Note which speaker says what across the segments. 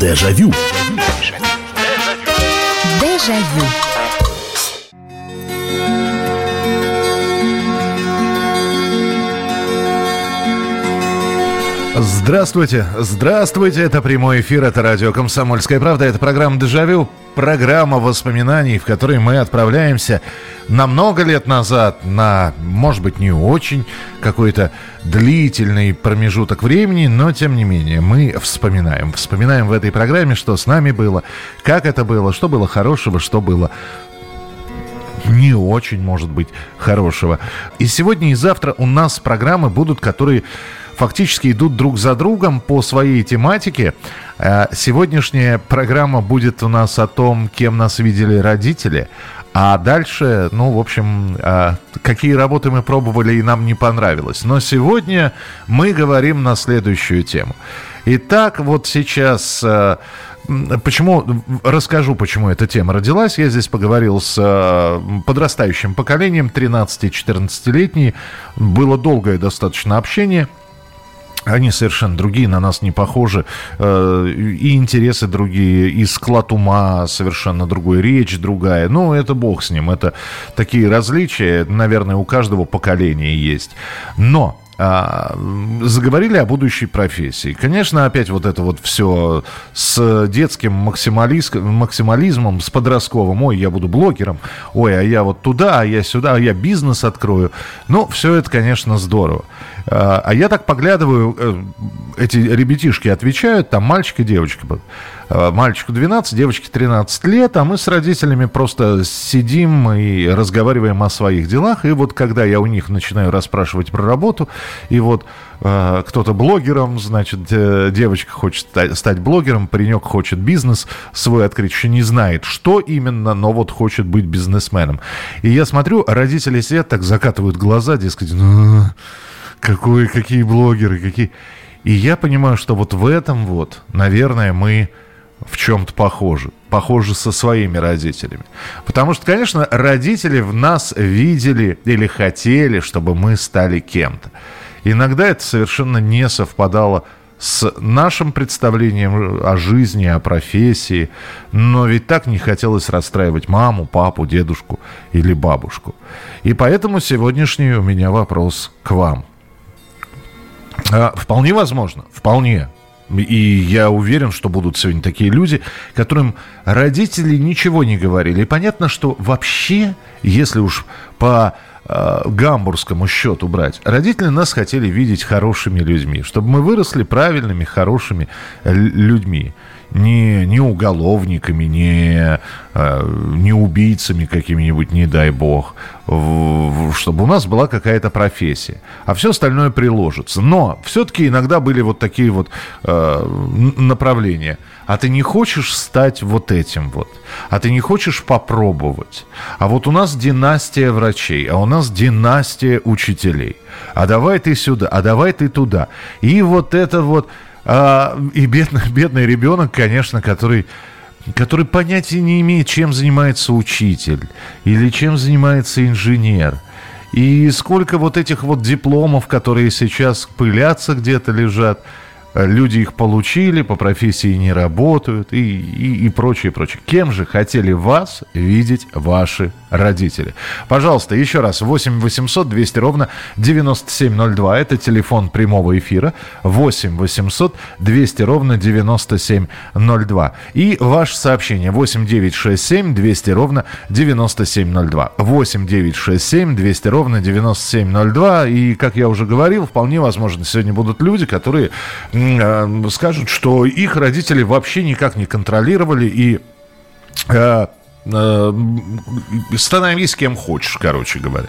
Speaker 1: Дежавю.
Speaker 2: Дежавю.
Speaker 3: Здравствуйте, здравствуйте, это прямой эфир, это радио «Комсомольская правда», это программа «Дежавю», программа воспоминаний, в которой мы отправляемся на много лет назад, на, может быть, не очень какой-то длительный промежуток времени, но, тем не менее, мы вспоминаем. Вспоминаем в этой программе, что с нами было, как это было, что было хорошего, что было не очень, может быть, хорошего. И сегодня и завтра у нас программы будут, которые фактически идут друг за другом по своей тематике. Э, сегодняшняя программа будет у нас о том, кем нас видели родители. А дальше, ну, в общем, э, какие работы мы пробовали и нам не понравилось. Но сегодня мы говорим на следующую тему. Итак, вот сейчас э, Почему, расскажу, почему эта тема родилась. Я здесь поговорил с подрастающим поколением, 13-14-летний. Было долгое достаточно общение. Они совершенно другие, на нас не похожи. Э, и интересы другие, и склад ума совершенно другой, речь другая. Ну, это бог с ним. Это такие различия, наверное, у каждого поколения есть. Но а, заговорили о будущей профессии. Конечно, опять вот это вот все с детским максимализмом, с подростковым. Ой, я буду блогером. Ой, а я вот туда, а я сюда, а я бизнес открою. Ну, все это, конечно, здорово. А, а я так поглядываю, э, эти ребятишки отвечают, там мальчик и девочка. А, мальчику 12, девочке 13 лет, а мы с родителями просто сидим и разговариваем о своих делах. И вот когда я у них начинаю расспрашивать про работу, и вот э, кто-то блогером, значит, девочка хочет стать блогером, паренек хочет бизнес свой открыть, еще не знает, что именно, но вот хочет быть бизнесменом. И я смотрю, родители сидят, так закатывают глаза, дескать, ну, какой, какие блогеры, какие... И я понимаю, что вот в этом вот, наверное, мы в чем-то похожи. Похожи со своими родителями. Потому что, конечно, родители в нас видели или хотели, чтобы мы стали кем-то. Иногда это совершенно не совпадало с нашим представлением о жизни, о профессии. Но ведь так не хотелось расстраивать маму, папу, дедушку или бабушку. И поэтому сегодняшний у меня вопрос к вам. А, вполне возможно, вполне. И я уверен, что будут сегодня такие люди, которым родители ничего не говорили. И понятно, что вообще, если уж по э, гамбургскому счету брать, родители нас хотели видеть хорошими людьми, чтобы мы выросли правильными, хорошими людьми не, не уголовниками, не, э, не убийцами какими-нибудь, не дай бог, чтобы у нас была какая-то профессия. А все остальное приложится. Но все-таки иногда были вот такие вот э, направления. А ты не хочешь стать вот этим вот? А ты не хочешь попробовать? А вот у нас династия врачей, а у нас династия учителей. А давай ты сюда, а давай ты туда. И вот это вот а, и бедный, бедный ребенок, конечно, который который понятия не имеет, чем занимается учитель или чем занимается инженер. И сколько вот этих вот дипломов, которые сейчас пылятся где-то лежат – Э, люди их получили, по профессии не работают и, и, и прочее, прочее. Кем же хотели вас видеть ваши родители? Пожалуйста, еще раз, 8 800 200 ровно 9702, это телефон прямого эфира, 8 800 200 ровно 9702. И ваше сообщение 8 967 200 ровно 9702. 8 967 200 ровно 9702. И, как я уже говорил, вполне возможно, сегодня будут люди, которые Э, скажут, что их родители вообще никак не контролировали и э, становись кем хочешь, короче говоря.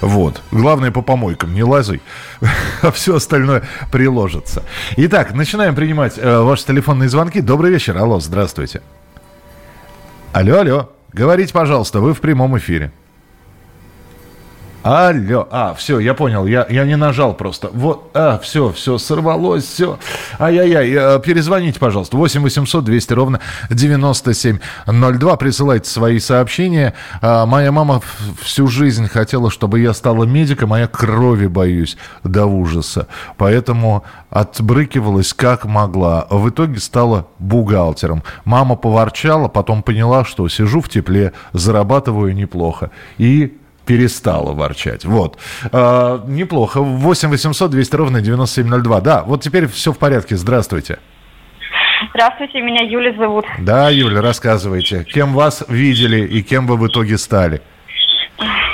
Speaker 3: Вот. Главное, по помойкам не лазай, а все остальное приложится. Итак, начинаем принимать э, ваши телефонные звонки. Добрый вечер. Алло, здравствуйте. Алло, алло. Говорите, пожалуйста, вы в прямом эфире. Алло, а, все, я понял, я, я не нажал просто. Вот, а, все, все, сорвалось, все. Ай-яй-яй, э, перезвоните, пожалуйста, 8 800 200 ровно 9702, присылайте свои сообщения. А, моя мама всю жизнь хотела, чтобы я стала медиком, а я крови боюсь до ужаса. Поэтому отбрыкивалась как могла. В итоге стала бухгалтером. Мама поворчала, потом поняла, что сижу в тепле, зарабатываю неплохо. И перестала ворчать. Вот. А, неплохо. 8 800 200 ровно 9702. Да, вот теперь все в порядке. Здравствуйте.
Speaker 1: Здравствуйте, меня Юля зовут.
Speaker 3: Да, Юля, рассказывайте. Кем вас видели и кем вы в итоге стали?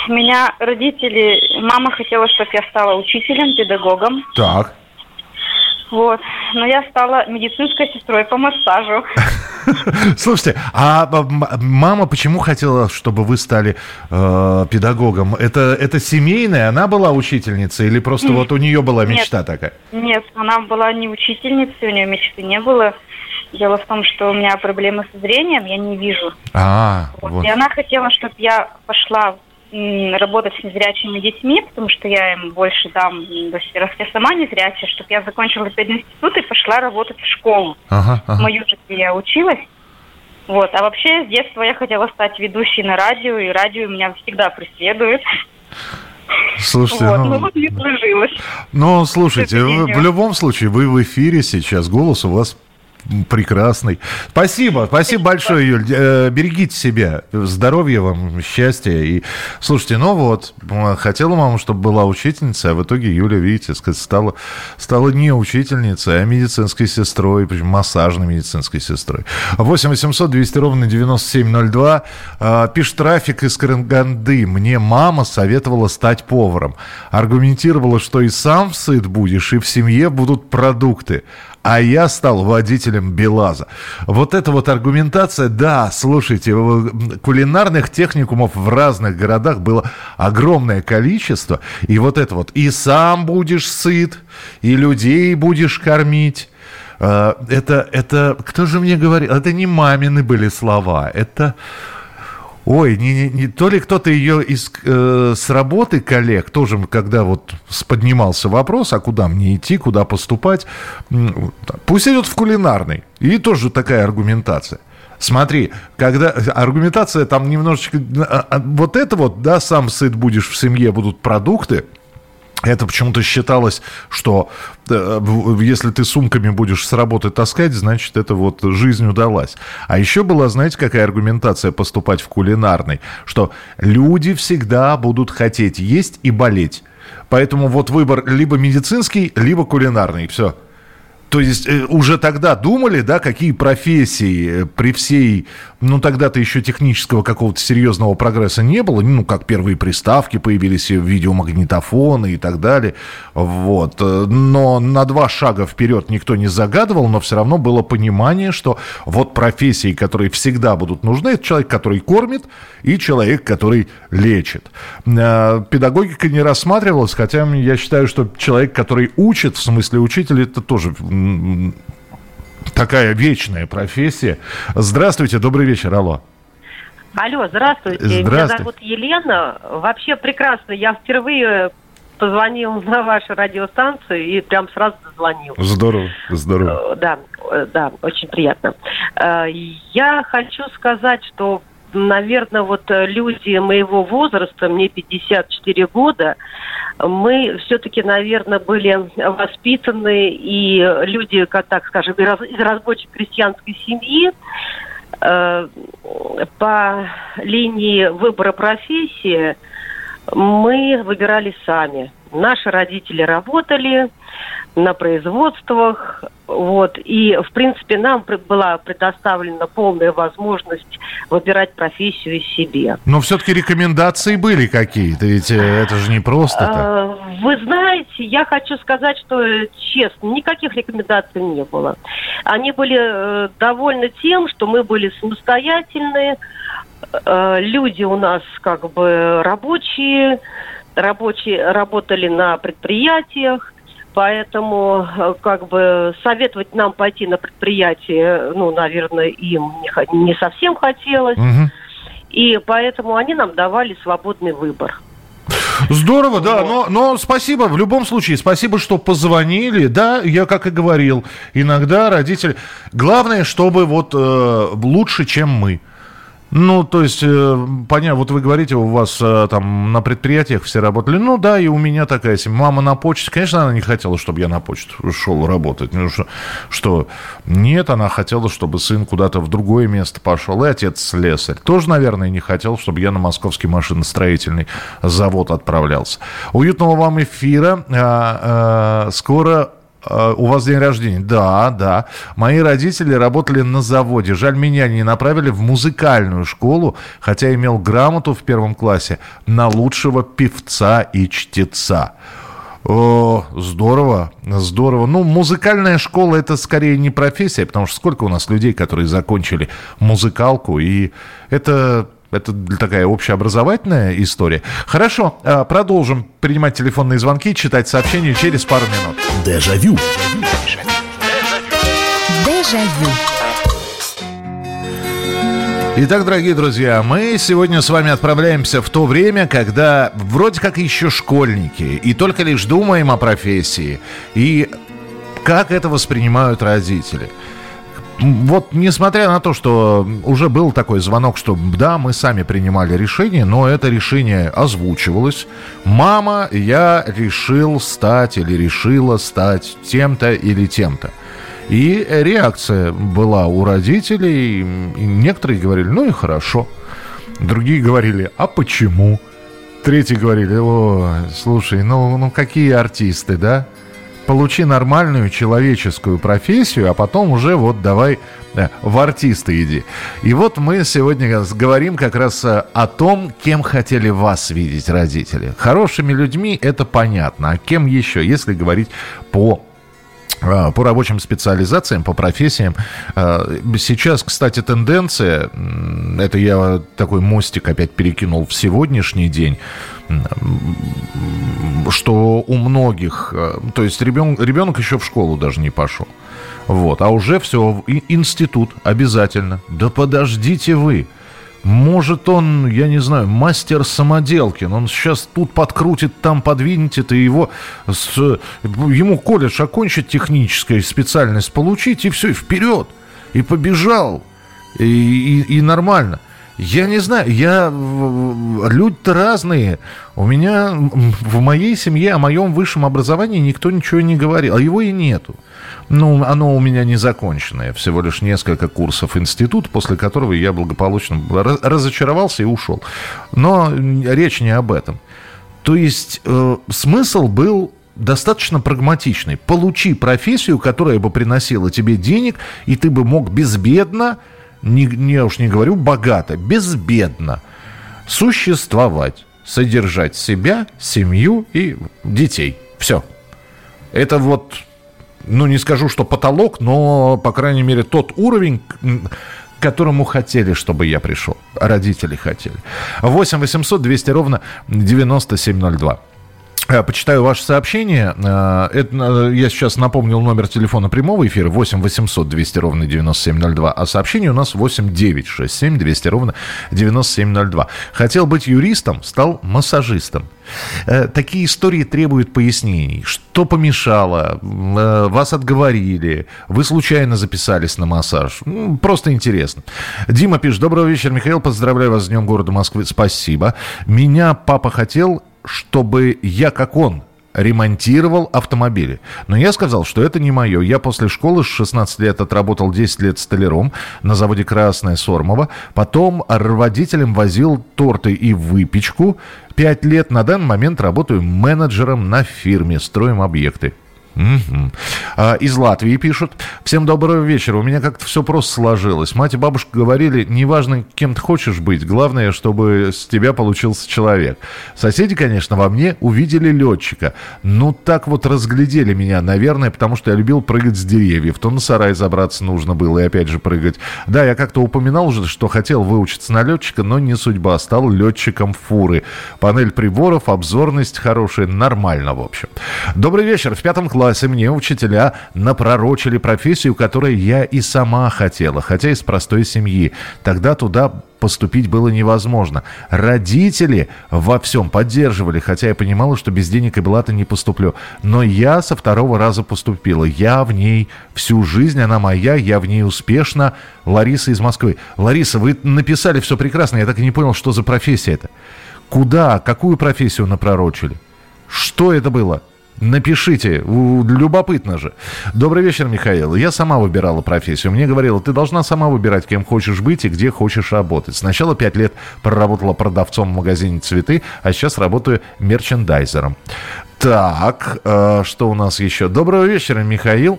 Speaker 1: Меня родители... Мама хотела, чтобы я стала учителем, педагогом.
Speaker 3: Так.
Speaker 1: Вот. Но я стала медицинской сестрой по массажу.
Speaker 3: Слушайте, а мама почему хотела, чтобы вы стали э, педагогом? Это, это семейная? Она была учительницей или просто вот у нее была мечта
Speaker 1: нет,
Speaker 3: такая?
Speaker 1: Нет, она была не учительницей, у нее мечты не было. Дело в том, что у меня проблемы со зрением, я не вижу.
Speaker 3: А,
Speaker 1: вот. Вот. И она хотела, чтобы я пошла работать с незрячими детьми, потому что я им больше дам, то есть раз я сама незрячая, чтобы я закончила пединститут и пошла работать в школу. Ага, ага. Мою же, где я училась. Вот. А вообще с детства я хотела стать ведущей на радио, и радио меня всегда преследует.
Speaker 3: Слушайте, вот, ну, ну, не сложилось. Ну, слушайте, в любом случае, вы в эфире сейчас, голос у вас прекрасный. Спасибо, спасибо большое, Юль. Э, берегите себя, здоровья вам, счастья. И слушайте, ну вот, хотела мама, чтобы была учительница, а в итоге Юля, видите, стала, стала не учительницей, а медицинской сестрой, причем массажной медицинской сестрой. 8 800 200 ровно 9702. Э, пишет трафик из Караганды. Мне мама советовала стать поваром. Аргументировала, что и сам сыт будешь, и в семье будут продукты а я стал водителем БелАЗа. Вот эта вот аргументация, да, слушайте, кулинарных техникумов в разных городах было огромное количество, и вот это вот, и сам будешь сыт, и людей будешь кормить, э, это, это, кто же мне говорил, это не мамины были слова, это Ой, не, не, не, то ли кто-то ее из, э, с работы коллег, тоже когда вот поднимался вопрос, а куда мне идти, куда поступать, пусть идет в кулинарный. И тоже такая аргументация. Смотри, когда аргументация там немножечко... А, а, вот это вот, да, сам сыт будешь в семье, будут продукты, это почему-то считалось, что э, если ты сумками будешь с работы таскать, значит, это вот жизнь удалась. А еще была, знаете, какая аргументация поступать в кулинарный? Что люди всегда будут хотеть есть и болеть. Поэтому вот выбор либо медицинский, либо кулинарный. Все. То есть э, уже тогда думали, да, какие профессии э, при всей, ну тогда-то еще технического какого-то серьезного прогресса не было, ну как первые приставки появились, видеомагнитофоны и так далее, вот. Э, но на два шага вперед никто не загадывал, но все равно было понимание, что вот профессии, которые всегда будут нужны, это человек, который кормит, и человек, который лечит. Педагогика не рассматривалась, хотя я считаю, что человек, который учит, в смысле учитель, это тоже такая вечная профессия. Здравствуйте, добрый вечер, алло.
Speaker 2: Алло, здравствуйте. здравствуйте. Меня зовут Елена. Вообще прекрасно. Я впервые позвонил на вашу радиостанцию и прям сразу дозвонил.
Speaker 3: Здорово, здорово.
Speaker 2: Э, да, э, да, очень приятно. Э, я хочу сказать, что, наверное, вот люди моего возраста, мне 54 года, мы все-таки, наверное, были воспитаны, и люди, как так скажем, из рабочей крестьянской семьи, э, по линии выбора профессии мы выбирали сами. Наши родители работали на производствах, вот, и, в принципе, нам была предоставлена полная возможность выбирать профессию себе.
Speaker 3: Но все-таки рекомендации были какие-то, ведь э, это же не просто так. А,
Speaker 2: вы знаете, я хочу сказать, что, честно, никаких рекомендаций не было. Они были э, довольны тем, что мы были самостоятельные, э, люди у нас как бы рабочие, рабочие работали на предприятиях, Поэтому, э, как бы, советовать нам пойти на предприятие, ну, наверное, им не, не совсем хотелось. Угу. И поэтому они нам давали свободный выбор.
Speaker 3: Здорово, да, но, но спасибо, в любом случае, спасибо, что позвонили. Да, я как и говорил, иногда родители... Главное, чтобы вот э, лучше, чем мы. Ну, то есть, э, понятно, вот вы говорите, у вас э, там на предприятиях все работали. Ну да, и у меня такая семья. Мама на почте. Конечно, она не хотела, чтобы я на почту шел работать. Ну, что, что? Нет, она хотела, чтобы сын куда-то в другое место пошел. И отец слесарь. Тоже, наверное, не хотел, чтобы я на московский машиностроительный завод отправлялся. Уютного вам эфира. А, а, скоро Э, у вас день рождения. Да, да. Мои родители работали на заводе. Жаль, меня не направили в музыкальную школу, хотя имел грамоту в первом классе на лучшего певца и чтеца. О, здорово, здорово. Ну, музыкальная школа это скорее не профессия, потому что сколько у нас людей, которые закончили музыкалку, и это это такая общеобразовательная история. Хорошо, а, продолжим принимать телефонные звонки, читать сообщения через пару минут.
Speaker 4: Дежавю.
Speaker 3: Дежавю. Итак, дорогие друзья, мы сегодня с вами отправляемся в то время, когда вроде как еще школьники, и только лишь думаем о профессии, и как это воспринимают родители – вот несмотря на то, что уже был такой звонок, что да, мы сами принимали решение, но это решение озвучивалось. Мама, я решил стать или решила стать тем-то или тем-то. И реакция была у родителей. И некоторые говорили, ну и хорошо. Другие говорили, а почему? Третьи говорили, о, слушай, ну, ну какие артисты, да? Получи нормальную человеческую профессию, а потом уже вот давай да, в артисты иди. И вот мы сегодня говорим как раз э, о том, кем хотели вас видеть родители. Хорошими людьми это понятно, а кем еще, если говорить по э, по рабочим специализациям, по профессиям. Э, сейчас, кстати, тенденция, это я такой мостик опять перекинул в сегодняшний день, что у многих, э, то есть ребенок, ребенок еще в школу даже не пошел. Вот, а уже все, институт обязательно. Да подождите вы. Может он, я не знаю, мастер самоделки, но он сейчас тут подкрутит, там подвинет и его, с, ему колледж окончить, техническая специальность получить, и все, и вперед. И побежал. И, и, и нормально. Я не знаю, я... Люди-то разные. У меня в моей семье о моем высшем образовании никто ничего не говорил, а его и нету. Ну, оно у меня не законченное, всего лишь несколько курсов института, после которого я благополучно разочаровался и ушел. Но речь не об этом. То есть э, смысл был достаточно прагматичный. Получи профессию, которая бы приносила тебе денег, и ты бы мог безбедно не, не уж не говорю богато, безбедно существовать, содержать себя, семью и детей. Все. Это вот, ну не скажу, что потолок, но, по крайней мере, тот уровень, к которому хотели, чтобы я пришел. Родители хотели. 8 800 200 ровно 9702. Э, почитаю ваше сообщение. Э, это, э, я сейчас напомнил номер телефона прямого эфира 8 800 200 ровно 9702, а сообщение у нас 8 9 6 7 200 ровно 9702. Хотел быть юристом, стал массажистом. Такие истории требуют пояснений. Что помешало? Вас отговорили? Вы случайно записались на массаж? Просто интересно. Дима пишет. Доброго вечера, Михаил. Поздравляю вас с Днем города Москвы. Спасибо. Меня папа хотел чтобы я, как он, ремонтировал автомобили. Но я сказал, что это не мое. Я после школы с 16 лет отработал 10 лет столяром на заводе «Красная Сормова». Потом водителем возил торты и выпечку. Пять лет на данный момент работаю менеджером на фирме «Строим объекты». Угу. А, из Латвии пишут. Всем доброго вечера. У меня как-то все просто сложилось. Мать и бабушка говорили, неважно, кем ты хочешь быть, главное, чтобы с тебя получился человек. Соседи, конечно, во мне увидели летчика. Ну, так вот разглядели меня, наверное, потому что я любил прыгать с деревьев. То на сарай забраться нужно было и опять же прыгать. Да, я как-то упоминал уже, что хотел выучиться на летчика, но не судьба. Стал летчиком фуры. Панель приборов, обзорность хорошая, нормально, в общем. Добрый вечер. В пятом классе классе мне учителя напророчили профессию, которую я и сама хотела, хотя из простой семьи. Тогда туда поступить было невозможно. Родители во всем поддерживали, хотя я понимала, что без денег и блата не поступлю. Но я со второго раза поступила. Я в ней всю жизнь, она моя, я в ней успешно. Лариса из Москвы. Лариса, вы написали все прекрасно, я так и не понял, что за профессия это. Куда, какую профессию напророчили? Что это было? Напишите, любопытно же. Добрый вечер, Михаил. Я сама выбирала профессию. Мне говорила, ты должна сама выбирать, кем хочешь быть и где хочешь работать. Сначала пять лет проработала продавцом в магазине цветы, а сейчас работаю мерчендайзером. Так, э, что у нас еще? Доброго вечера, Михаил.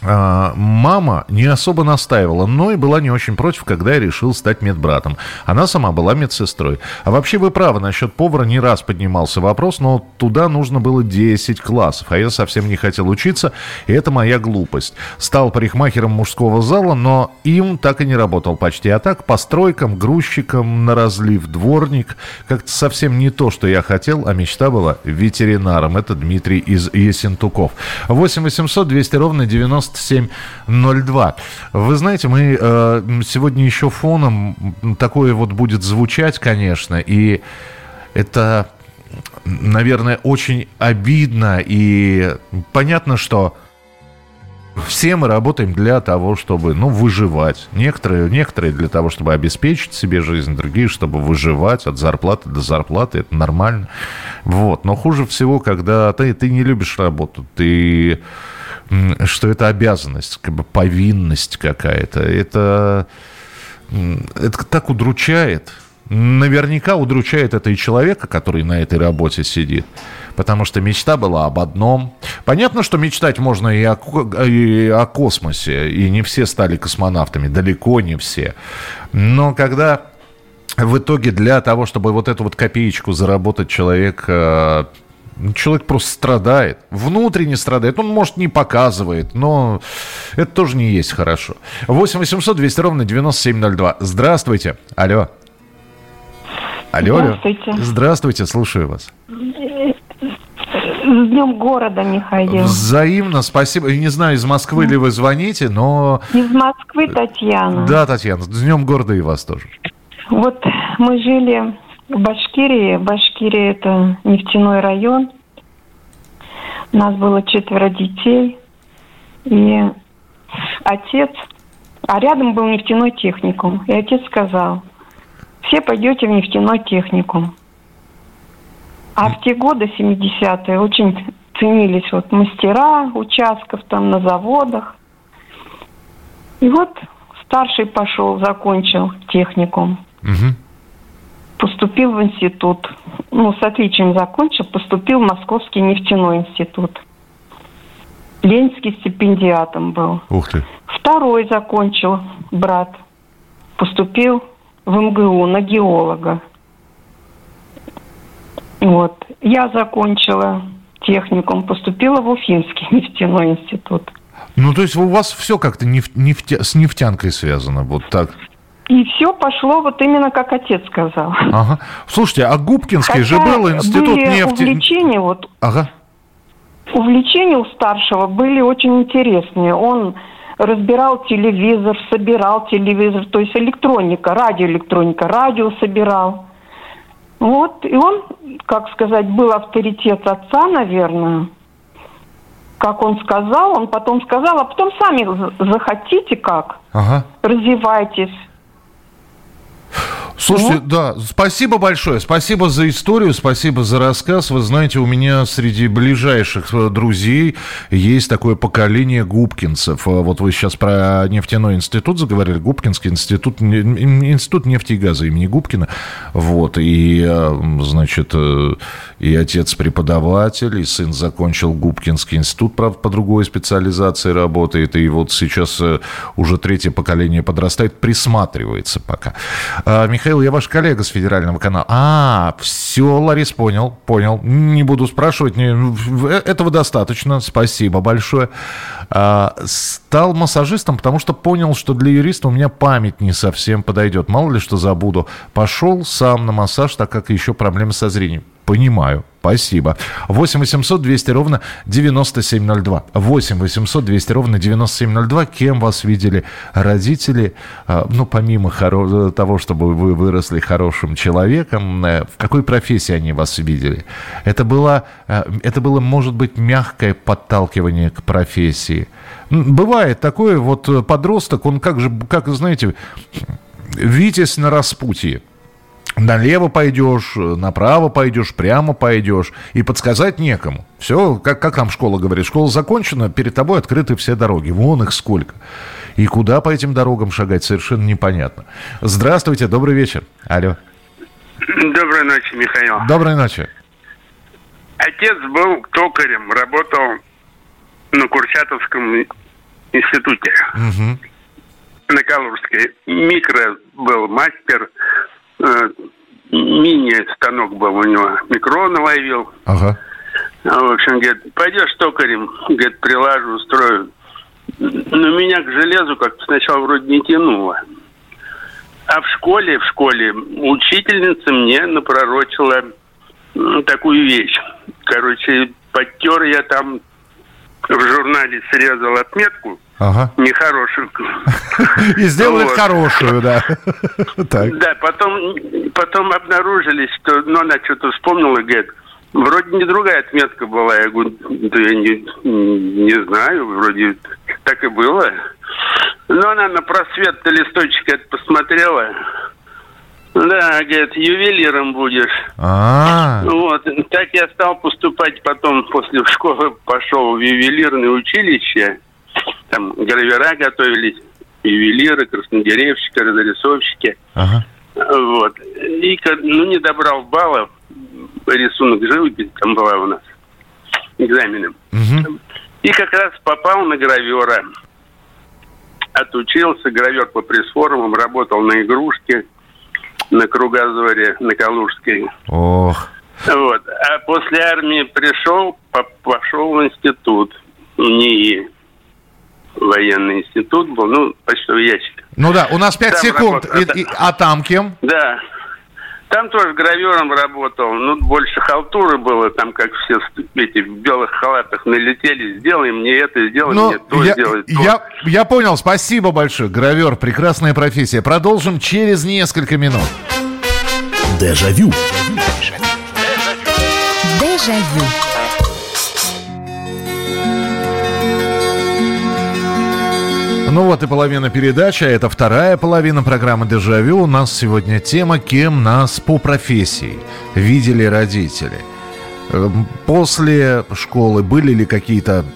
Speaker 3: А, мама не особо настаивала, но и была не очень против, когда я решил стать медбратом. Она сама была медсестрой. А вообще вы правы, насчет повара не раз поднимался вопрос, но туда нужно было 10 классов, а я совсем не хотел учиться, и это моя глупость. Стал парикмахером мужского зала, но им так и не работал почти. А так, по стройкам, грузчикам, на разлив, дворник. Как-то совсем не то, что я хотел, а мечта была ветеринаром. Это Дмитрий из Есентуков. 8 800 200 ровно 90 9702. Вы знаете, мы э, сегодня еще фоном такое вот будет звучать, конечно, и это, наверное, очень обидно и понятно, что все мы работаем для того, чтобы, ну, выживать. Некоторые, некоторые для того, чтобы обеспечить себе жизнь, другие, чтобы выживать от зарплаты до зарплаты. Это нормально. Вот. Но хуже всего, когда ты, ты не любишь работу, ты что это обязанность, как бы повинность какая-то. Это, это так удручает. Наверняка удручает это и человека, который на этой работе сидит. Потому что мечта была об одном. Понятно, что мечтать можно и о, и о космосе. И не все стали космонавтами. Далеко не все. Но когда в итоге для того, чтобы вот эту вот копеечку заработать, человек э, Человек просто страдает, внутренне страдает. Он, может, не показывает, но это тоже не есть хорошо. 8 800 200 ровно 9702. Здравствуйте. Алло. Алло, Здравствуйте. Алло. Здравствуйте, слушаю вас.
Speaker 4: С Днем города, Михаил.
Speaker 3: Взаимно, спасибо. Не знаю, из Москвы ли вы звоните, но...
Speaker 4: Из Москвы Татьяна.
Speaker 3: Да, Татьяна, с Днем города и вас тоже.
Speaker 4: Вот мы жили Башкирии. Башкирия – это нефтяной район. У нас было четверо детей. И отец... А рядом был нефтяной техникум. И отец сказал, все пойдете в нефтяной техникум. А в те годы, 70-е, очень ценились вот мастера участков там на заводах. И вот старший пошел, закончил техникум. Угу поступил в институт. Ну, с отличием закончил, поступил в Московский нефтяной институт. Ленинский стипендиатом был.
Speaker 3: Ух ты.
Speaker 4: Второй закончил брат. Поступил в МГУ на геолога. Вот. Я закончила техникум, поступила в Уфимский нефтяной институт.
Speaker 3: Ну, то есть у вас все как-то нефть, нефтя, с нефтянкой связано, вот так?
Speaker 4: И все пошло вот именно как отец сказал.
Speaker 3: Ага. Слушайте, а Губкинский Хотя же был институт были нефти...
Speaker 4: увлечения вот...
Speaker 3: Ага.
Speaker 4: Увлечения у старшего были очень интересные. Он разбирал телевизор, собирал телевизор, то есть электроника, радиоэлектроника, радио собирал. Вот, и он, как сказать, был авторитет отца, наверное. Как он сказал, он потом сказал, а потом сами захотите как. Ага. Развивайтесь.
Speaker 3: Слушайте, ну? да, спасибо большое. Спасибо за историю, спасибо за рассказ. Вы знаете, у меня среди ближайших э, друзей есть такое поколение губкинцев. Э, вот вы сейчас про нефтяной институт заговорили. Губкинский институт, институт нефти и газа имени Губкина. Вот, и, э, значит, и отец преподаватель, и сын закончил Губкинский институт, правда, по другой специализации работает. И вот сейчас уже третье поколение подрастает, присматривается пока. А, Михаил, я ваш коллега с федерального канала. А, все, Ларис, понял, понял. Не буду спрашивать. Не, э, этого достаточно. Спасибо большое. А, стал массажистом, потому что понял, что для юриста у меня память не совсем подойдет. Мало ли что забуду. Пошел сам на массаж, так как еще проблемы со зрением. Понимаю. Спасибо. 8 800 200 ровно 9702. 8 800 200 ровно 9702. Кем вас видели родители? А, ну, помимо того, чтобы вы выросли хорошим человеком, э, в какой профессии они вас видели? Это было, э, это было может быть, мягкое подталкивание к профессии. Бывает такое, вот э, подросток, он как же, как, знаете, Витязь на распутье налево пойдешь, направо пойдешь, прямо пойдешь, и подсказать некому. Все, как, как там школа говорит, школа закончена, перед тобой открыты все дороги, вон их сколько. И куда по этим дорогам шагать, совершенно непонятно. Здравствуйте, добрый вечер. Алло.
Speaker 5: Доброй ночи, Михаил.
Speaker 3: Доброй ночи.
Speaker 5: Отец был токарем, работал на Курчатовском институте. Угу. На Калужской. Микро был мастер, мини-станок был у него, микрон ловил. Ага. А, в общем, говорит, пойдешь токарем, говорит, прилажу, устрою. Но меня к железу как-то сначала вроде не тянуло. А в школе, в школе учительница мне напророчила такую вещь. Короче, подтер я там в журнале срезал отметку – Ага. Нехорошую.
Speaker 3: И сделали вот. хорошую, да.
Speaker 5: Да, потом, потом обнаружили, что ну, она что-то вспомнила говорит, вроде не другая отметка была. Я говорю, да я не, не знаю, вроде так и было. Но она на просвет листочек это посмотрела. Да, говорит, ювелиром будешь. А Вот, так я стал поступать потом после школы, пошел в ювелирное училище там гравера готовились, ювелиры, краснодеревщики, разрисовщики. Ага. Вот. И ну, не добрал баллов, рисунок живопись там была у нас, экзамены. Угу. И как раз попал на гравера. Отучился, гравер по пресс-формам, работал на игрушке, на Кругозоре, на Калужской. Ох. Вот. А после армии пришел, пошел в институт НИИ военный институт был, ну, почтовый ящик.
Speaker 3: Ну да, у нас 5 там секунд. Работал, и, и, а там кем?
Speaker 5: Да. Там тоже гравером работал, ну, больше халтуры было, там как все эти в белых халатах налетели, сделай мне это, сделай ну, мне то,
Speaker 3: я, сделай то. Я, я понял, спасибо большое, гравер, прекрасная профессия. Продолжим через несколько минут.
Speaker 6: Дежавю. Дежавю. Дежавю.
Speaker 3: Ну вот и половина передачи, а это вторая половина программы «Дежавю». У нас сегодня тема «Кем нас по профессии видели родители». Эм, после школы были ли какие-то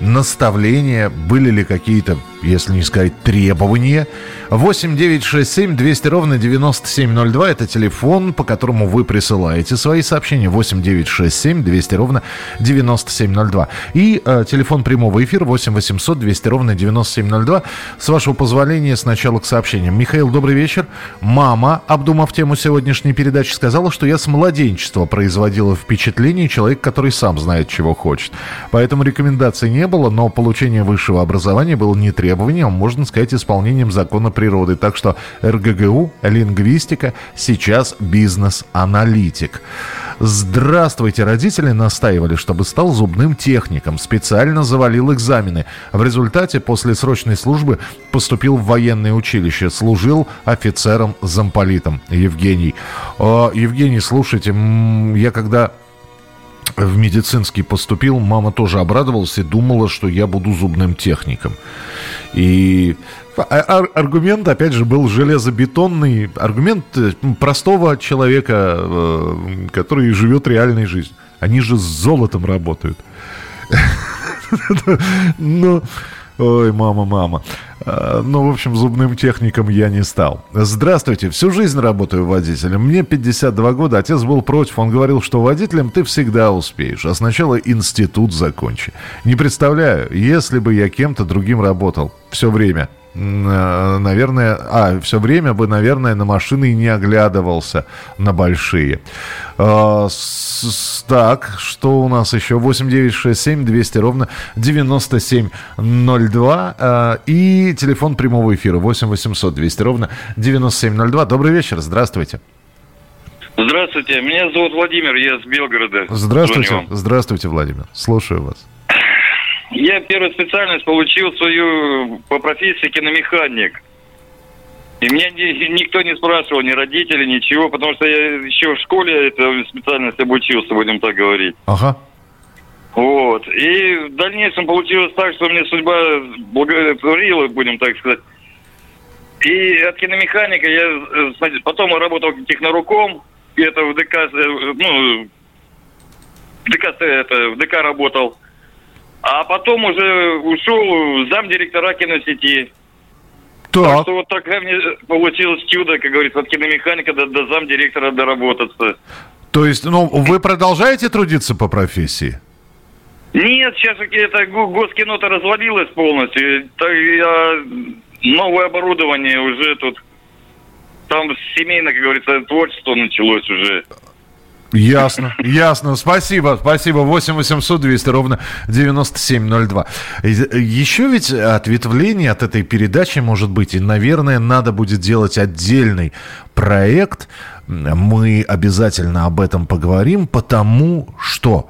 Speaker 3: наставления, были ли какие-то, если не сказать, требования. 8 9 6 7 200 ровно 9702 это телефон, по которому вы присылаете свои сообщения. 8 9 6 7 200 ровно 9702. И э, телефон прямого эфира 8 800 200 ровно 9702. С вашего позволения сначала к сообщениям. Михаил, добрый вечер. Мама, обдумав тему сегодняшней передачи, сказала, что я с младенчества производила впечатление человека, который сам знает, чего хочет. Поэтому рекомендаций не было, но получение высшего образования было не требованием, а можно сказать, исполнением закона природы. Так что РГГУ, лингвистика, сейчас бизнес-аналитик. Здравствуйте, родители настаивали, чтобы стал зубным техником, специально завалил экзамены. В результате после срочной службы поступил в военное училище, служил офицером-замполитом. Евгений. Евгений, слушайте, я когда в медицинский поступил, мама тоже обрадовалась и думала, что я буду зубным техником. И а, аргумент, опять же, был железобетонный. Аргумент э, простого человека, э, который живет реальной жизнью. Они же с золотом работают. Ну... Ой, мама, мама. А, ну, в общем, зубным техником я не стал. Здравствуйте, всю жизнь работаю водителем. Мне 52 года, отец был против. Он говорил, что водителем ты всегда успеешь, а сначала институт закончи. Не представляю, если бы я кем-то другим работал все время, наверное, а, все время бы, наверное, на машины не оглядывался на большие. А, с, так, что у нас еще? 8967 200 ровно 9702 а, и телефон прямого эфира 8 800 200 ровно 9702. Добрый вечер, здравствуйте.
Speaker 7: Здравствуйте, меня зовут Владимир, я с Белгорода.
Speaker 3: Здравствуйте, здравствуйте, Владимир. Слушаю вас.
Speaker 7: Я первую специальность получил свою по профессии киномеханик. И меня ни, никто не спрашивал, ни родители, ничего, потому что я еще в школе эту специальность обучился, будем так говорить.
Speaker 3: Ага.
Speaker 7: Вот. И в дальнейшем получилось так, что мне судьба благотворила, будем так сказать. И от киномеханика я потом работал техноруком, это в ДК, ну, в ДК, это, в ДК работал. А потом уже ушел замдиректора киносети. Так. так что вот такая мне получилось чудо, как говорится, от киномеханика до, до замдиректора доработаться.
Speaker 3: То есть, ну, вы продолжаете трудиться по профессии?
Speaker 7: Нет, сейчас это госкино-то развалилось полностью. Я, новое оборудование уже тут. Там семейно, как говорится, творчество началось уже.
Speaker 3: Ясно, ясно. Спасибо, спасибо. 8 800 200 ровно 9702. Еще ведь ответвление от этой передачи может быть. И, наверное, надо будет делать отдельный проект. Мы обязательно об этом поговорим, потому что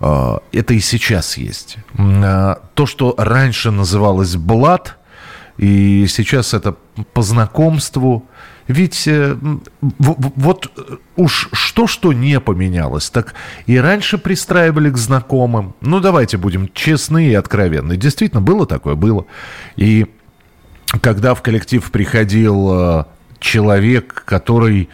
Speaker 3: э, это и сейчас есть. Э, то, что раньше называлось «блат», и сейчас это по знакомству, ведь э, вот э, уж что-что не поменялось, так и раньше пристраивали к знакомым. Ну, давайте будем честны и откровенны. Действительно, было такое, было. И когда в коллектив приходил э, человек, который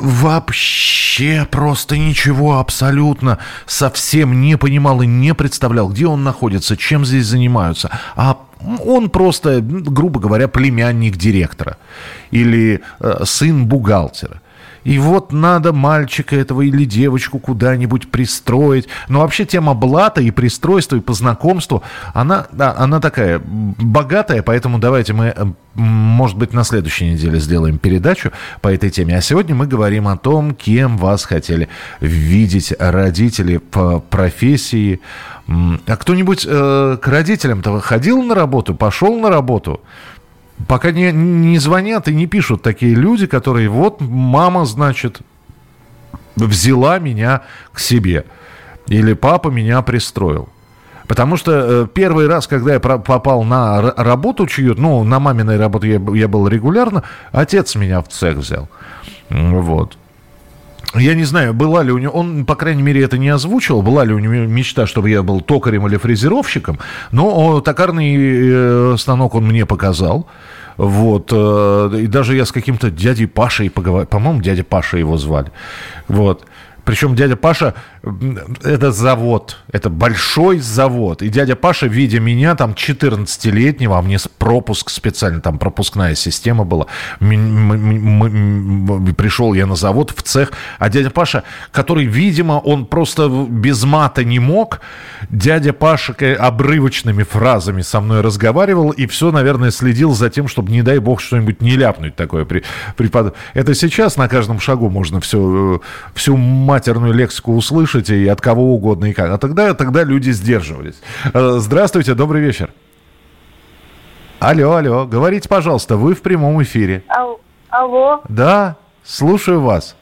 Speaker 3: вообще просто ничего абсолютно совсем не понимал и не представлял, где он находится, чем здесь занимаются. А он просто, грубо говоря, племянник директора или э, сын бухгалтера. И вот надо мальчика этого или девочку куда-нибудь пристроить. Но вообще тема блата и пристройства, и по знакомству, она, она такая богатая, поэтому давайте мы, э, может быть, на следующей неделе сделаем передачу по этой теме. А сегодня мы говорим о том, кем вас хотели видеть родители по профессии. А кто-нибудь э, к родителям-то ходил на работу, пошел на работу? Пока не, не звонят и не пишут такие люди, которые вот мама, значит, взяла меня к себе. Или папа меня пристроил. Потому что э, первый раз, когда я попал на работу чью ну, на маминой работу я, я был регулярно, отец меня в цех взял. Вот. Я не знаю, была ли у него, он, по крайней мере, это не озвучивал, была ли у него мечта, чтобы я был токарем или фрезеровщиком, но токарный э, станок он мне показал. Вот. Э, и даже я с каким-то дядей Пашей поговорил. По-моему, дядя Паша его звали. Вот. Причем дядя Паша, это завод, это большой завод. И дядя Паша, видя меня, там 14-летнего, а мне пропуск специально, там пропускная система была, пришел я на завод, в цех, а дядя Паша, который, видимо, он просто без мата не мог, дядя Паша обрывочными фразами со мной разговаривал и все, наверное, следил за тем, чтобы, не дай бог, что-нибудь не ляпнуть такое. При, препод... Это сейчас на каждом шагу можно все, всю матерную лексику услышать и от кого угодно и как. А тогда, тогда люди сдерживались. Э, здравствуйте, добрый вечер. Алло, алло, говорите, пожалуйста, вы в прямом эфире.
Speaker 8: Алло.
Speaker 3: Да, слушаю вас.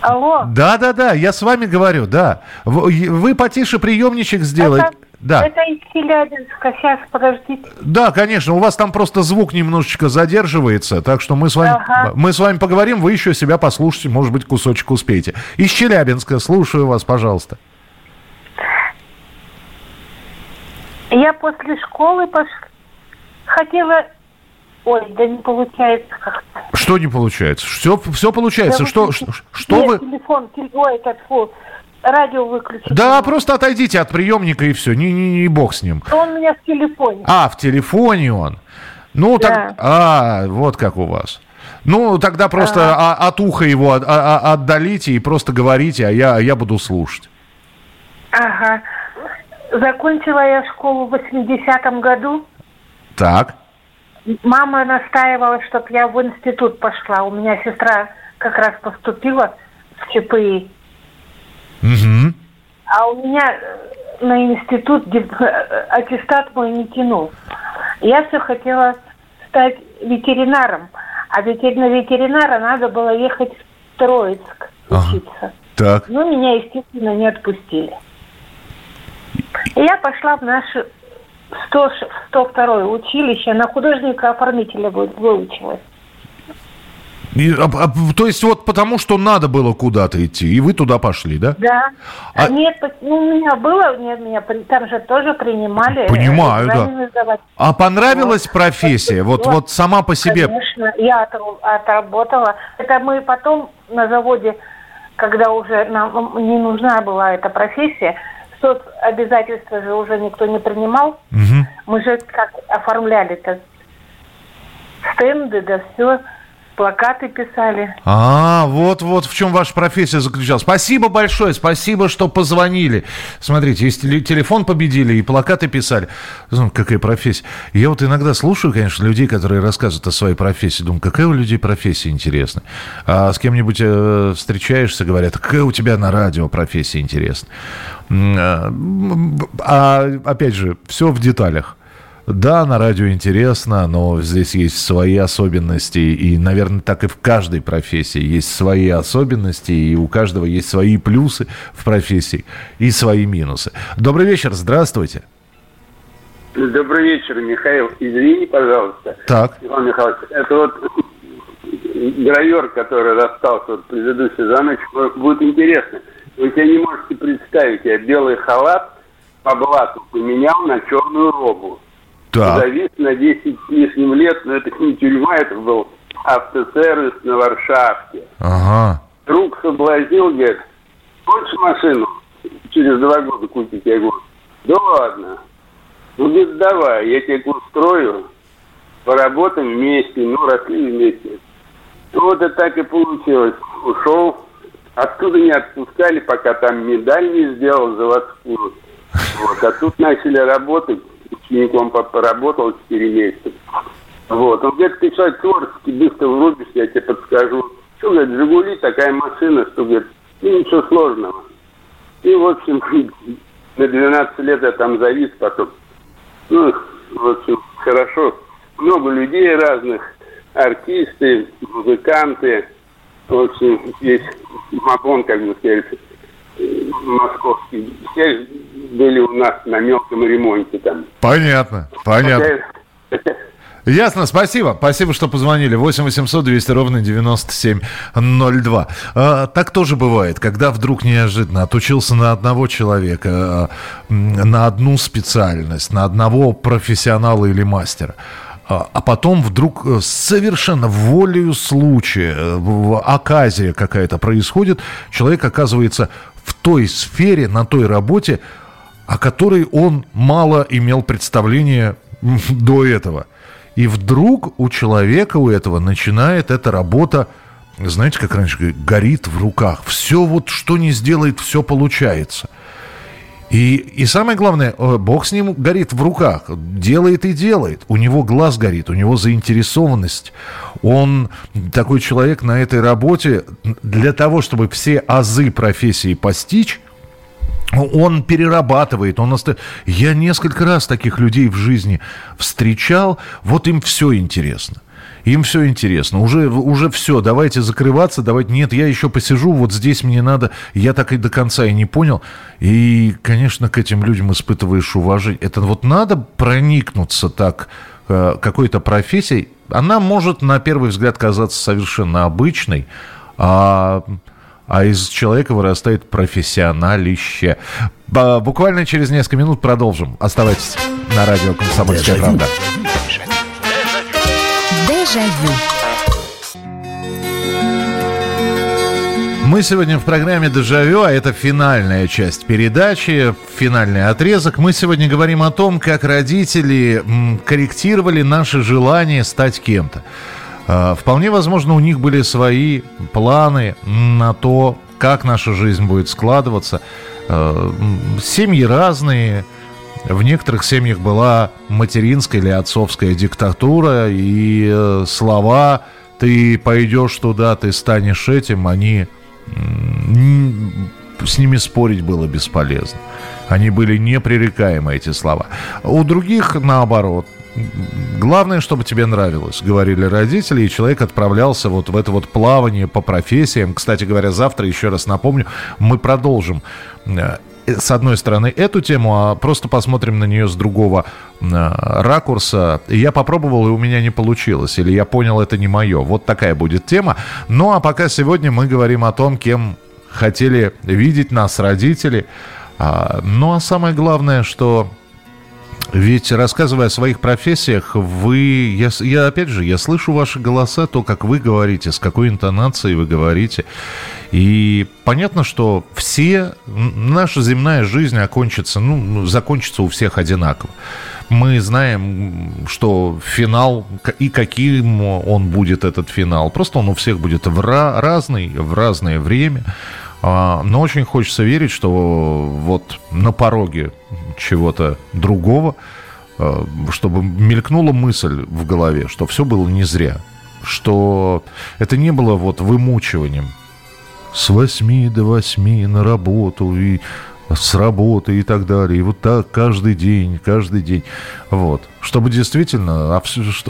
Speaker 8: Алло.
Speaker 3: Да, да, да, я с вами говорю, да. Вы, вы потише приемничек сделайте. Это, да.
Speaker 8: Это из Челябинска. Сейчас, подождите.
Speaker 3: Да, конечно. У вас там просто звук немножечко задерживается, так что мы с вами, ага. мы с вами поговорим, вы еще себя послушайте, может быть, кусочек успеете. Из Челябинска. Слушаю вас, пожалуйста.
Speaker 8: Я после школы пош... хотела... Ой, да не получается как-то.
Speaker 3: Что не получается? Все, все получается. Да что, что, что Нет, вы...
Speaker 8: телефон, телефон, этот, фу, радио выключить.
Speaker 3: Да, просто отойдите от приемника и все, не, не, не бог с ним.
Speaker 8: Он у меня в телефоне.
Speaker 3: А, в телефоне он. Ну, да. так, а, вот как у вас. Ну, тогда просто ага. а, от уха его от, а, отдалите и просто говорите, а я, я буду слушать.
Speaker 8: Ага. Закончила я школу в 80-м году.
Speaker 3: Так.
Speaker 8: Мама настаивала, чтобы я в институт пошла. У меня сестра как раз поступила в ЧПИ.
Speaker 3: Угу.
Speaker 8: А у меня э, на институт э, аттестат мой не тянул. Я все хотела стать ветеринаром. А ведь на ветеринара надо было ехать в Троицк учиться. Ага.
Speaker 3: Так.
Speaker 8: Ну, меня, естественно, не отпустили. И я пошла в наше 100, 102 училище, на художника-оформителя выучилась.
Speaker 3: И, а, а, то есть вот потому, что надо было куда-то идти, и вы туда пошли, да?
Speaker 8: Да. А... Нет, ну, у меня было, нет, меня там же тоже принимали.
Speaker 3: Э, Понимаю, да. Сдавать. А понравилась вот. профессия? Вот, вот, вот сама по себе?
Speaker 8: Конечно, я отработала. Это мы потом на заводе, когда уже нам не нужна была эта профессия, соцобязательства же уже никто не принимал. Угу. Мы же как оформляли-то стенды, да все плакаты писали.
Speaker 3: А, вот, вот в чем ваша профессия заключалась. Спасибо большое, спасибо, что позвонили. Смотрите, если телефон победили и плакаты писали. Ну, какая профессия. Я вот иногда слушаю, конечно, людей, которые рассказывают о своей профессии. Думаю, какая у людей профессия интересная. А с кем-нибудь э, встречаешься, говорят, какая у тебя на радио профессия интересная. А, а опять же, все в деталях. Да, на радио интересно, но здесь есть свои особенности, и, наверное, так и в каждой профессии есть свои особенности, и у каждого есть свои плюсы в профессии и свои минусы. Добрый вечер, здравствуйте.
Speaker 5: Добрый вечер, Михаил. Извини, пожалуйста.
Speaker 3: Так.
Speaker 5: Иван Михайлович, это вот гравер, который расстался вот предыдущий за ночь, будет интересно. Вы себе не можете представить, я белый халат по блату поменял на черную робу.
Speaker 3: Так.
Speaker 5: Завис на 10 с лишним лет, но это не тюрьма, это был автосервис на Варшавке.
Speaker 3: Ага.
Speaker 5: Друг соблазнил, говорит, хочешь машину через два года купить? Я говорю, да ладно. Ну, говорит, давай, я тебе устрою, поработаем вместе, ну, росли вместе. Ну, вот это так и получилось. Ушел, оттуда не отпускали, пока там медаль не сделал заводскую. Вот, а тут начали работать учеником поработал 4 месяца. Вот. Он говорит, ты человек творческий, быстро врубишься, я тебе подскажу. Что, говорит, Жигули, такая машина, что, говорит, ну, ничего сложного. И, в общем, на 12 лет я там завис потом. Ну, в общем, хорошо. Много людей разных, артисты, музыканты. В общем, здесь Мапон, как бы сказать, московский. Все были у нас на мелком ремонте там.
Speaker 3: Понятно, понятно. Ясно, спасибо. Спасибо, что позвонили. 8 800 200 ровно 9702. А, так тоже бывает, когда вдруг неожиданно отучился на одного человека, а, на одну специальность, на одного профессионала или мастера. А, а потом вдруг э, совершенно волею случая, э, оказия какая-то происходит, человек оказывается в той сфере, на той работе, о которой он мало имел представления до этого. И вдруг у человека, у этого начинает эта работа, знаете, как раньше, горит в руках. Все вот, что не сделает, все получается. И, и самое главное, э, Бог с ним горит в руках, делает и делает. У него глаз горит, у него заинтересованность. Он такой человек на этой работе для того, чтобы все азы профессии постичь, он перерабатывает, он оста... Я несколько раз таких людей в жизни встречал, вот им все интересно. Им все интересно. Уже, уже все, давайте закрываться, давайте... Нет, я еще посижу, вот здесь мне надо... Я так и до конца и не понял. И, конечно, к этим людям испытываешь уважение. Это вот надо проникнуться так э, какой-то профессией. Она может, на первый взгляд, казаться совершенно обычной, а а из человека вырастает профессионалище. Буквально через несколько минут продолжим. Оставайтесь на радио «Комсомольская правда». Дежавю. Мы сегодня в программе «Дежавю», а это финальная часть передачи, финальный отрезок. Мы сегодня говорим о том, как родители корректировали наше желание стать кем-то. А, вполне возможно, у них были свои планы на то, как наша жизнь будет складываться. А, семьи разные, в некоторых семьях была материнская или отцовская диктатура, и э, слова «ты пойдешь туда, ты станешь этим», они... С ними спорить было бесполезно. Они были непререкаемы, эти слова. У других, наоборот, Главное, чтобы тебе нравилось, говорили родители, и человек отправлялся вот в это вот плавание по профессиям. Кстати говоря, завтра, еще раз напомню, мы продолжим э, с одной стороны эту тему, а просто посмотрим на нее с другого э, ракурса. Я попробовал, и у меня не получилось. Или я понял, это не мое. Вот такая будет тема. Ну, а пока сегодня мы говорим о том, кем хотели видеть нас родители. А, ну, а самое главное, что ведь рассказывая о своих профессиях, вы, я, я опять же, я слышу ваши голоса, то, как вы говорите, с какой интонацией вы говорите. И понятно, что все, наша земная жизнь окончится, ну, ну закончится у всех одинаково. Мы знаем, что финал, и каким он будет, этот финал. Просто он у всех будет в ra- разный, в разное время. А, но очень хочется верить, что вот на пороге чего-то другого, а, чтобы мелькнула мысль в голове, что все было не зря, что это не было вот вымучиванием. С восьми до восьми на работу и с работы и так далее. И вот так каждый день, каждый день. Вот. Чтобы действительно, а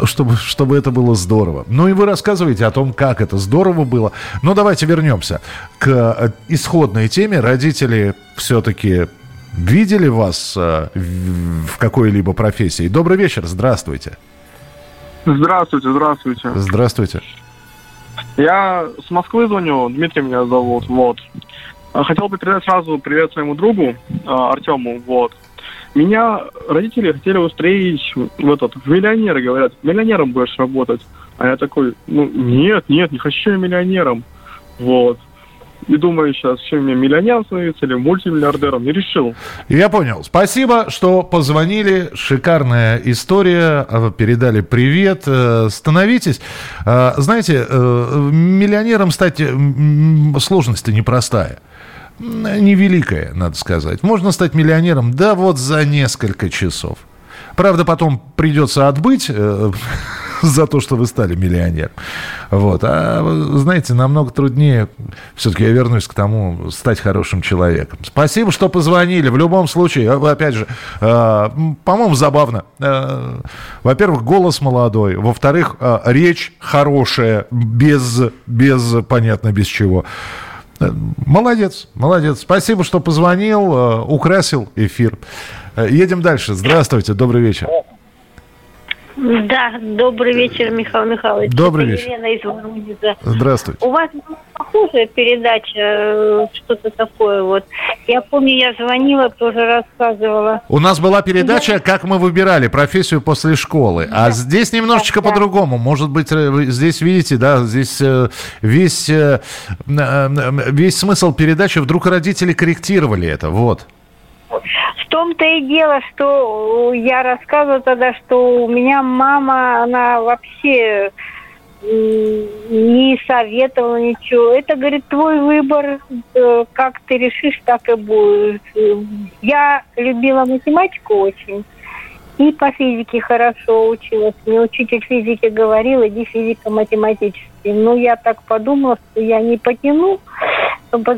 Speaker 3: чтобы, чтобы это было здорово. Ну и вы рассказываете о том, как это здорово было. Но давайте вернемся к э, исходной теме. Родители все-таки видели вас э, в какой-либо профессии. Добрый вечер, здравствуйте.
Speaker 9: Здравствуйте, здравствуйте.
Speaker 3: Здравствуйте.
Speaker 9: Я с Москвы звоню, Дмитрий меня зовут, вот. А, хотел бы передать сразу привет своему другу а, Артему. Вот. Меня родители хотели устроить в этот в миллионеры, говорят, миллионером будешь работать. А я такой, ну нет, нет, не хочу миллионером. Вот. И думаю сейчас, чем мне миллионером становиться или мультимиллиардером, не решил.
Speaker 3: Я понял. Спасибо, что позвонили. Шикарная история. А, передали привет. Э, становитесь. Знаете, э, миллионером стать сложность-то непростая невеликая, надо сказать. Можно стать миллионером, да вот за несколько часов. Правда, потом придется отбыть э, за то, что вы стали миллионером. Вот. А, знаете, намного труднее, все-таки я вернусь к тому, стать хорошим человеком. Спасибо, что позвонили. В любом случае, а, опять же, э, по-моему, забавно. Э, во-первых, голос молодой. Во-вторых, речь хорошая, без, без, понятно, без чего. Молодец, молодец. Спасибо, что позвонил, э, украсил эфир. Э, едем дальше. Здравствуйте, добрый вечер.
Speaker 10: Да, добрый вечер, Михаил Михайлович.
Speaker 3: Добрый вечер.
Speaker 10: Елена из Воронежа.
Speaker 3: Здравствуйте.
Speaker 10: У вас похожая передача, э, что-то такое вот. Я помню, я звонила, тоже рассказывала.
Speaker 3: У нас была передача «Как мы выбирали профессию после школы». А да. А здесь немножечко да, по-другому. Может быть, э, здесь, видите, да, здесь э, весь, весь смысл передачи, вдруг родители корректировали это, вот.
Speaker 10: В том-то и дело, что я рассказывала тогда, что у меня мама, она вообще не советовала ничего. Это, говорит, твой выбор, э, как ты решишь, так и будет. Я любила математику очень. И по физике хорошо училась. Мне учитель физики говорил, иди физико-математический. Но я так подумала, что я не потяну.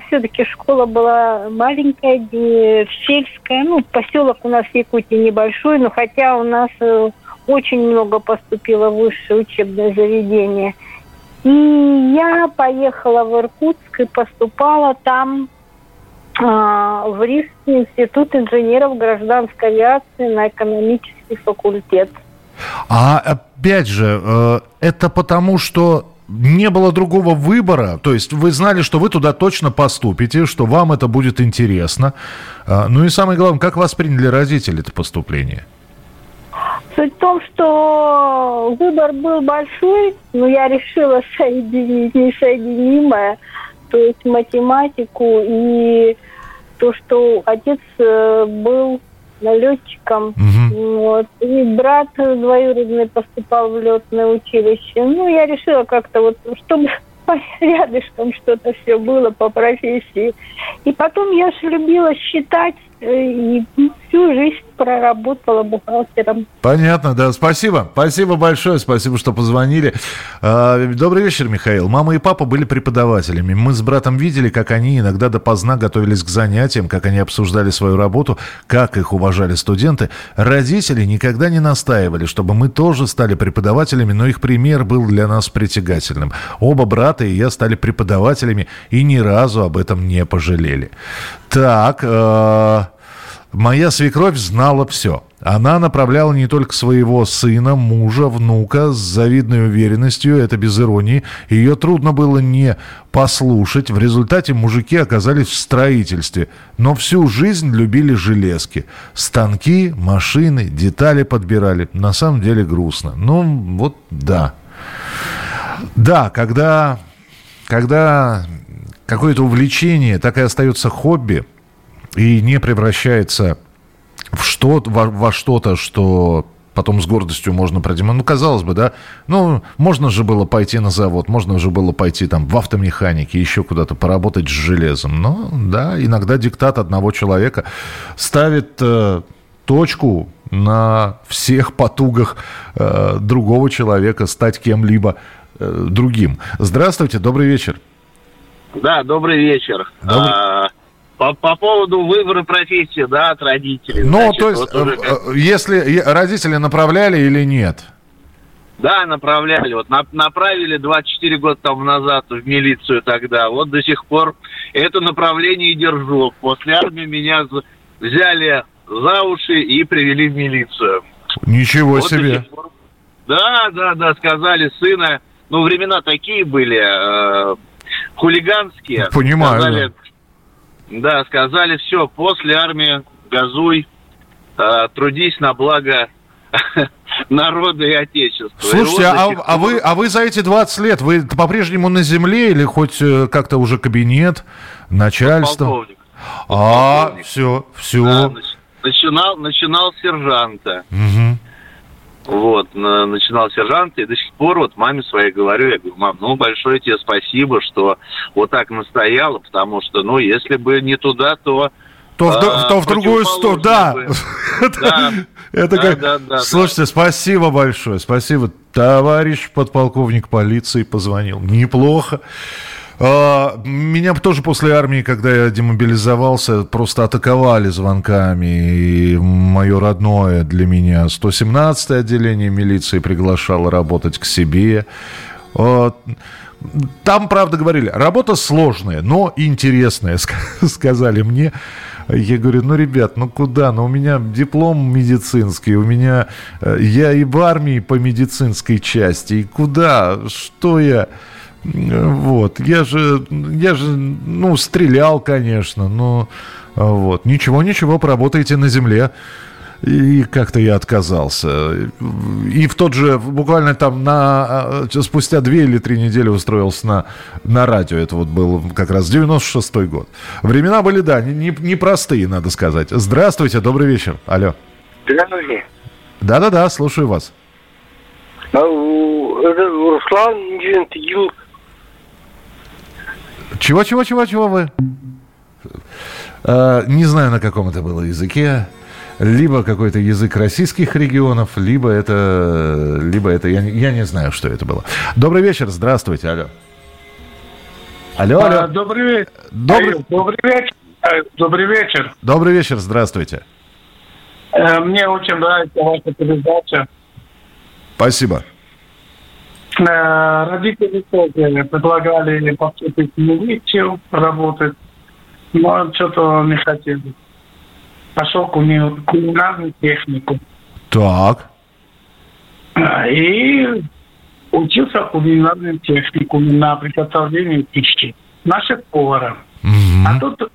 Speaker 10: Все-таки школа была маленькая, сельская. Ну, поселок у нас в Якутии небольшой, но хотя у нас э, очень много поступило в высшее учебное заведение. И я поехала в Иркутск и поступала там в Рижский институт инженеров гражданской авиации на экономический факультет.
Speaker 3: А опять же, э, это потому, что не было другого выбора, то есть вы знали, что вы туда точно поступите, что вам это будет интересно. А, ну и самое главное, как восприняли родители это поступление?
Speaker 10: Суть в том, что выбор был большой, но я решила соединить несоединимое, то есть математику и то, что отец э, был летчиком. Угу. Вот. И брат двоюродный поступал в летное училище. Ну, я решила как-то вот, чтобы рядышком что-то все было по профессии. И потом я же любила считать, и всю жизнь проработала бухгалтером.
Speaker 3: Понятно, да. Спасибо. Спасибо большое. Спасибо, что позвонили. А, добрый вечер, Михаил. Мама и папа были преподавателями. Мы с братом видели, как они иногда допоздна готовились к занятиям, как они обсуждали свою работу, как их уважали студенты. Родители никогда не настаивали, чтобы мы тоже стали преподавателями, но их пример был для нас притягательным. Оба брата и я стали преподавателями и ни разу об этом не пожалели. Так, э Моя свекровь знала все. Она направляла не только своего сына, мужа, внука с завидной уверенностью, это без иронии. Ее трудно было не послушать. В результате мужики оказались в строительстве, но всю жизнь любили железки. Станки, машины, детали подбирали. На самом деле грустно. Ну, вот да. Да, когда, когда какое-то увлечение так и остается хобби – и не превращается в что во, во что-то, что потом с гордостью можно продемонстрировать. Ну, казалось бы, да, ну, можно же было пойти на завод, можно же было пойти там в автомеханике, еще куда-то поработать с железом. Но, да, иногда диктат одного человека ставит э, точку на всех потугах э, другого человека стать кем-либо э, другим. Здравствуйте, добрый вечер.
Speaker 11: Да, добрый вечер. Добрый... А, по, по поводу выбора профессии, да, от родителей.
Speaker 3: Ну, Значит, то есть, вот уже... Э, если родители направляли или нет?
Speaker 11: Да, направляли. Вот на, направили 24 года тому назад в милицию тогда. Вот до сих пор это направление и держу. После армии меня взяли за уши и привели в милицию.
Speaker 3: Ничего вот себе. Пор...
Speaker 11: Да, да, да, сказали сына. Ну, времена такие были, э, хулиганские.
Speaker 3: Понимаю.
Speaker 11: Сказали, да да, сказали, все, после армии газуй, э, трудись на благо народа и отечества.
Speaker 3: Слушайте, и а, а, вы, а вы за эти 20 лет, вы по-прежнему на земле или хоть э, как-то уже кабинет, начальство? Полковник. А, все, все. Да,
Speaker 11: начинал, начинал сержанта. Угу. Вот, начинал сержант, и до сих пор вот маме своей говорю, я говорю, мам, ну, большое тебе спасибо, что вот так настояла, потому что, ну, если бы не туда, то...
Speaker 3: То, а, в, то в другую сторону, да. да. Это да, как... Да, да, Слушайте, да. спасибо большое, спасибо. Товарищ подполковник полиции позвонил. Неплохо. А, меня тоже после армии, когда я демобилизовался, просто атаковали звонками. И мое родное для меня 117-е отделение милиции приглашало работать к себе. А, там, правда, говорили, работа сложная, но интересная, сказали мне. Я говорю, ну, ребят, ну куда? Ну, у меня диплом медицинский, у меня... Э, я и в армии по медицинской части, и куда? Что я... Вот. Я же, я же, ну, стрелял, конечно, но вот. Ничего, ничего, поработаете на земле. И как-то я отказался. И в тот же, буквально там на, спустя две или три недели устроился на, на радио. Это вот был как раз 96-й год. Времена были, да, непростые, не, не надо сказать. Здравствуйте, добрый вечер. Алло.
Speaker 12: Здравствуйте.
Speaker 3: Да-да-да, слушаю вас.
Speaker 12: А, Руслан Ил
Speaker 3: чего, чего, чего, чего вы? Э, не знаю, на каком это было языке. Либо какой-то язык российских регионов, либо это, либо это, я, я не знаю, что это было. Добрый вечер, здравствуйте, алло. Алло, алло.
Speaker 12: А, добрый вечер. Добрый... добрый вечер. Добрый вечер.
Speaker 3: Добрый вечер, здравствуйте.
Speaker 12: Э, мне очень нравится ваша передача.
Speaker 3: Спасибо.
Speaker 12: Родители тоже предлагали поступить в милицию, работать, но что-то не хотели. Пошел кулинарную технику.
Speaker 3: Так.
Speaker 12: Э, и учился кулинарную технику на приготовление пищи. Наших повара. Угу. А тут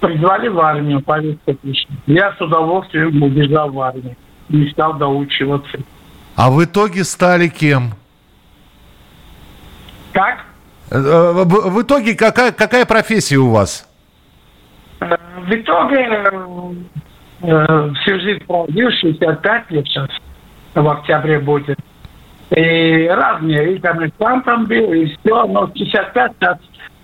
Speaker 12: призвали в армию повестка пищи. Я с удовольствием убежал в армию. Не стал доучиваться.
Speaker 3: А в итоге стали кем?
Speaker 12: Как?
Speaker 3: Э, э, в итоге какая, какая профессия у вас?
Speaker 12: Э, в итоге всю жизнь проводил, 65 лет сейчас, в октябре будет. И разные, и коммерсантом был, и все, но 65 сейчас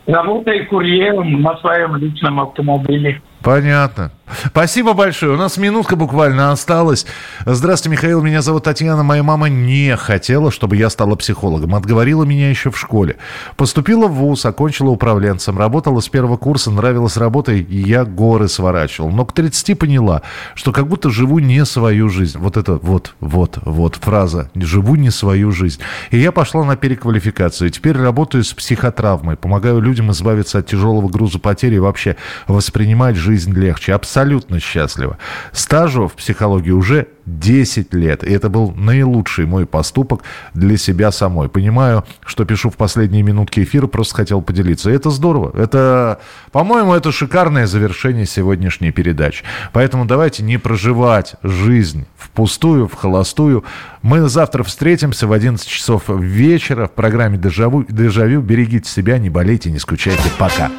Speaker 12: работаю курьером на своем личном автомобиле.
Speaker 3: Понятно. Спасибо большое. У нас минутка буквально осталась. Здравствуйте, Михаил. Меня зовут Татьяна. Моя мама не хотела, чтобы я стала психологом. Отговорила меня еще в школе. Поступила в ВУЗ, окончила управленцем. Работала с первого курса, нравилась работа, и я горы сворачивал. Но к 30 поняла, что как будто живу не свою жизнь. Вот это вот, вот, вот фраза. Живу не свою жизнь. И я пошла на переквалификацию. Теперь работаю с психотравмой. Помогаю людям избавиться от тяжелого груза потери и вообще воспринимать жизнь легче. Абсолютно счастлива. Стажу в психологии уже 10 лет. И это был наилучший мой поступок для себя самой. Понимаю, что пишу в последние минутки эфира, просто хотел поделиться. И это здорово. Это, по-моему, это шикарное завершение сегодняшней передачи. Поэтому давайте не проживать жизнь впустую, в холостую. Мы завтра встретимся в 11 часов вечера в программе «Дежавю». Дежавю. Берегите себя, не болейте, не скучайте. Пока.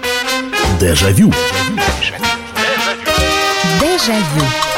Speaker 6: Дежавю.
Speaker 13: Дежавю. Déjà vu.